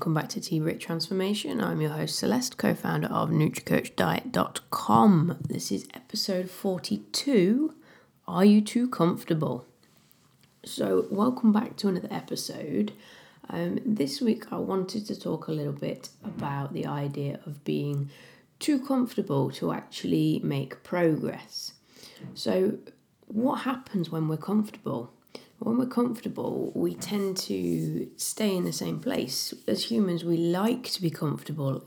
welcome back to Tea Break Transformation. I'm your host Celeste, co-founder of NutriCoachDiet.com. This is episode 42. Are you too comfortable? So, welcome back to another episode. Um, this week, I wanted to talk a little bit about the idea of being too comfortable to actually make progress. So, what happens when we're comfortable? When we're comfortable, we tend to stay in the same place. As humans, we like to be comfortable.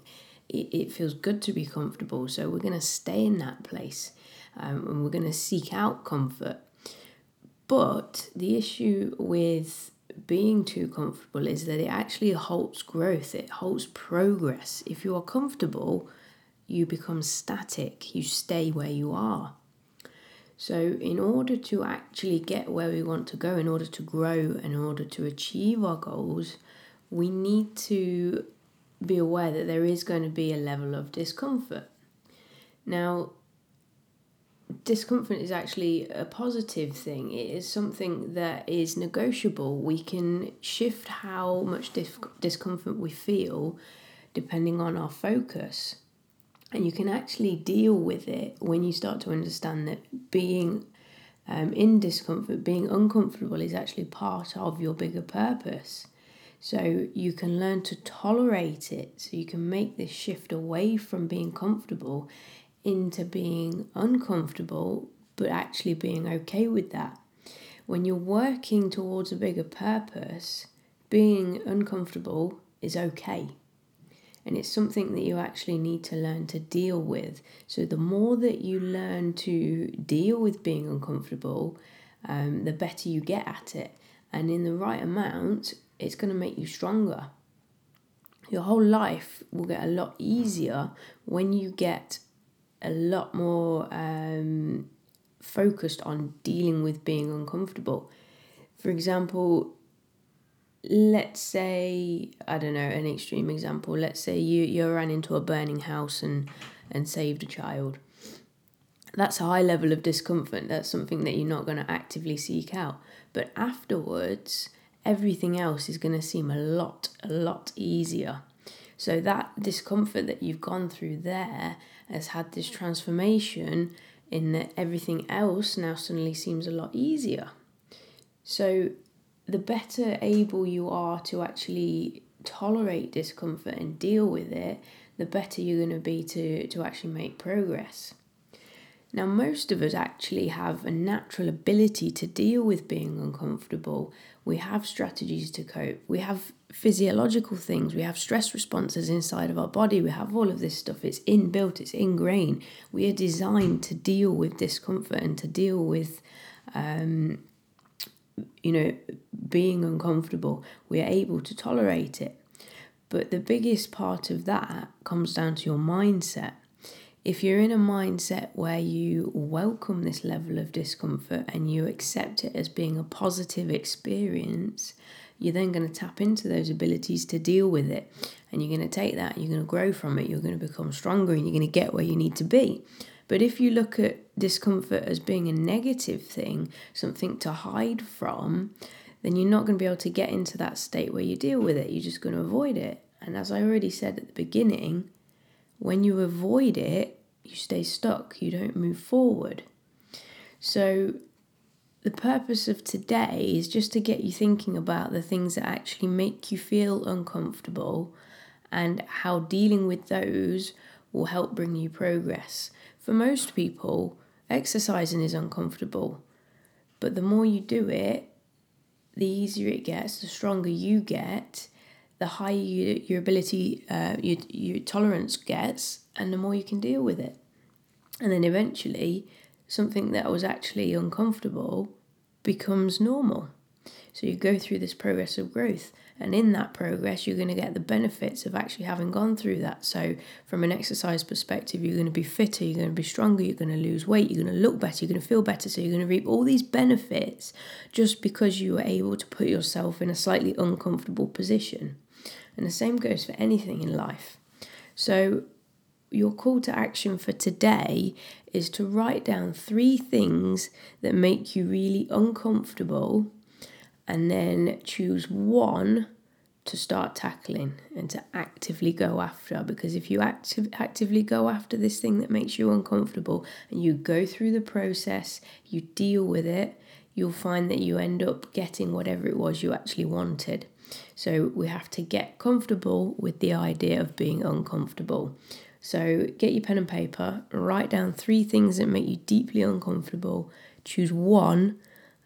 It, it feels good to be comfortable, so we're going to stay in that place um, and we're going to seek out comfort. But the issue with being too comfortable is that it actually halts growth, it halts progress. If you are comfortable, you become static, you stay where you are. So, in order to actually get where we want to go, in order to grow, in order to achieve our goals, we need to be aware that there is going to be a level of discomfort. Now, discomfort is actually a positive thing. It is something that is negotiable. We can shift how much dis- discomfort we feel depending on our focus. And you can actually deal with it when you start to understand that being um, in discomfort, being uncomfortable, is actually part of your bigger purpose. So you can learn to tolerate it. So you can make this shift away from being comfortable into being uncomfortable, but actually being okay with that. When you're working towards a bigger purpose, being uncomfortable is okay and it's something that you actually need to learn to deal with. So, the more that you learn to deal with being uncomfortable, um, the better you get at it. And in the right amount, it's going to make you stronger. Your whole life will get a lot easier when you get a lot more um, focused on dealing with being uncomfortable. For example, let's say I don't know an extreme example. Let's say you you ran into a burning house and and saved a child. That's a high level of discomfort. That's something that you're not going to actively seek out. But afterwards, everything else is going to seem a lot a lot easier. So that discomfort that you've gone through there has had this transformation in that everything else now suddenly seems a lot easier. So the better able you are to actually tolerate discomfort and deal with it, the better you're going to be to, to actually make progress. Now, most of us actually have a natural ability to deal with being uncomfortable. We have strategies to cope. We have physiological things. We have stress responses inside of our body. We have all of this stuff. It's inbuilt, it's ingrained. We are designed to deal with discomfort and to deal with um, you know, being uncomfortable, we are able to tolerate it. But the biggest part of that comes down to your mindset. If you're in a mindset where you welcome this level of discomfort and you accept it as being a positive experience, you're then going to tap into those abilities to deal with it. And you're going to take that, you're going to grow from it, you're going to become stronger, and you're going to get where you need to be. But if you look at discomfort as being a negative thing, something to hide from, then you're not going to be able to get into that state where you deal with it. You're just going to avoid it. And as I already said at the beginning, when you avoid it, you stay stuck, you don't move forward. So, the purpose of today is just to get you thinking about the things that actually make you feel uncomfortable and how dealing with those will help bring you progress. For most people, exercising is uncomfortable, but the more you do it, the easier it gets, the stronger you get, the higher you, your ability, uh, your, your tolerance gets, and the more you can deal with it. And then eventually, something that was actually uncomfortable becomes normal. So you go through this progressive growth. And in that progress, you're going to get the benefits of actually having gone through that. So, from an exercise perspective, you're going to be fitter, you're going to be stronger, you're going to lose weight, you're going to look better, you're going to feel better. So, you're going to reap all these benefits just because you were able to put yourself in a slightly uncomfortable position. And the same goes for anything in life. So, your call to action for today is to write down three things that make you really uncomfortable and then choose one to start tackling and to actively go after. Because if you active, actively go after this thing that makes you uncomfortable and you go through the process you deal with it you'll find that you end up getting whatever it was you actually wanted. So we have to get comfortable with the idea of being uncomfortable. So get your pen and paper write down three things that make you deeply uncomfortable. Choose one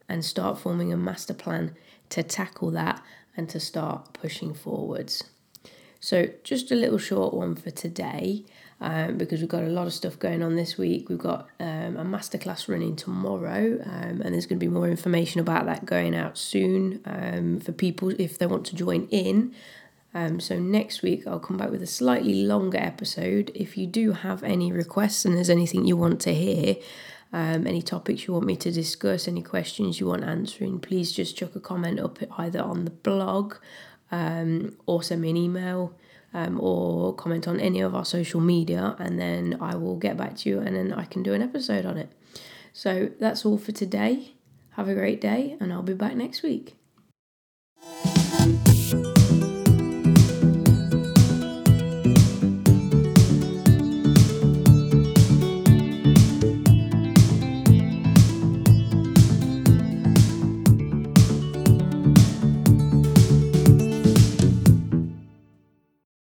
and start forming a master plan to tackle that and to start pushing forwards. So, just a little short one for today um, because we've got a lot of stuff going on this week. We've got um, a masterclass running tomorrow, um, and there's going to be more information about that going out soon um, for people if they want to join in. Um, so, next week I'll come back with a slightly longer episode. If you do have any requests and there's anything you want to hear, um, any topics you want me to discuss, any questions you want answering, please just chuck a comment up either on the blog um, or send me an email um, or comment on any of our social media, and then I will get back to you and then I can do an episode on it. So that's all for today. Have a great day, and I'll be back next week.